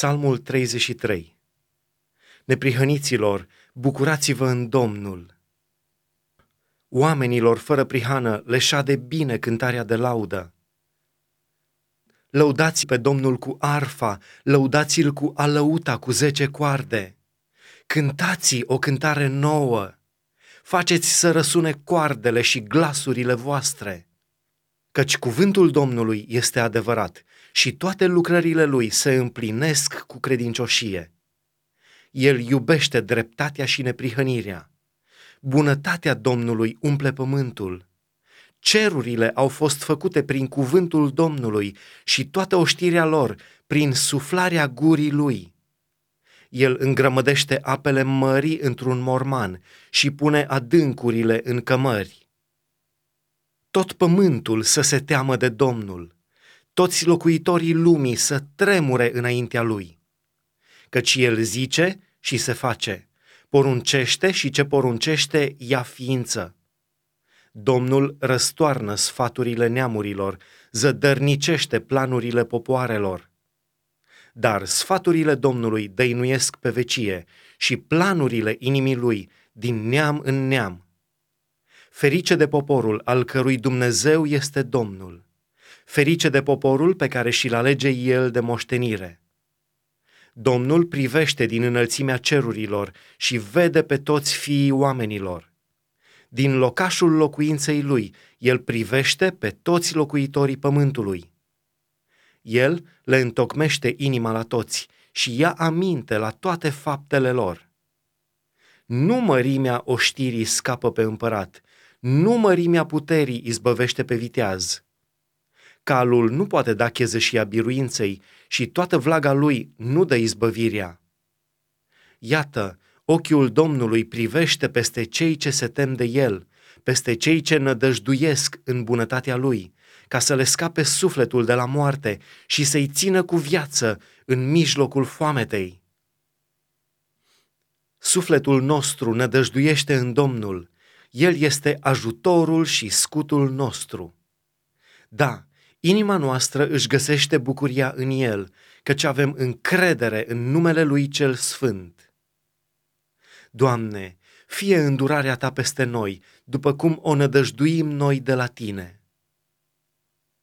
Psalmul 33 Neprihăniților, bucurați-vă în Domnul! Oamenilor fără prihană le șade bine cântarea de laudă. Lăudați pe Domnul cu arfa, lăudați-l cu alăuta cu zece coarde. Cântați o cântare nouă, faceți să răsune coardele și glasurile voastre. Căci cuvântul Domnului este adevărat și toate lucrările lui se împlinesc cu credincioșie. El iubește dreptatea și neprihănirea. Bunătatea Domnului umple pământul. Cerurile au fost făcute prin cuvântul Domnului și toată oștirea lor prin suflarea gurii lui. El îngrămădește apele mării într-un morman și pune adâncurile în cămări. Tot pământul să se teamă de Domnul, toți locuitorii lumii să tremure înaintea lui. Căci el zice și se face, poruncește și ce poruncește ia ființă. Domnul răstoarnă sfaturile neamurilor, zădărnicește planurile popoarelor. Dar sfaturile Domnului dăinuiesc pe vecie și planurile inimii lui din neam în neam. Ferice de poporul al cărui Dumnezeu este Domnul. Ferice de poporul pe care și-l alege el de moștenire. Domnul privește din înălțimea cerurilor și vede pe toți fiii oamenilor. Din locașul locuinței lui, el privește pe toți locuitorii pământului. El le întocmește inima la toți și ia aminte la toate faptele lor. Nu mărimea oștirii scapă pe împărat, nu mărimea puterii izbăvește pe viteaz. Calul nu poate da chezășia biruinței și toată vlaga lui nu dă izbăvirea. Iată, ochiul Domnului privește peste cei ce se tem de el, peste cei ce nădăjduiesc în bunătatea lui, ca să le scape sufletul de la moarte și să-i țină cu viață în mijlocul foametei. Sufletul nostru nădăjduiește în Domnul, El este ajutorul și scutul nostru. Da, Inima noastră își găsește bucuria în El, căci avem încredere în numele Lui Cel Sfânt. Doamne, fie îndurarea Ta peste noi, după cum o nădăjduim noi de la Tine.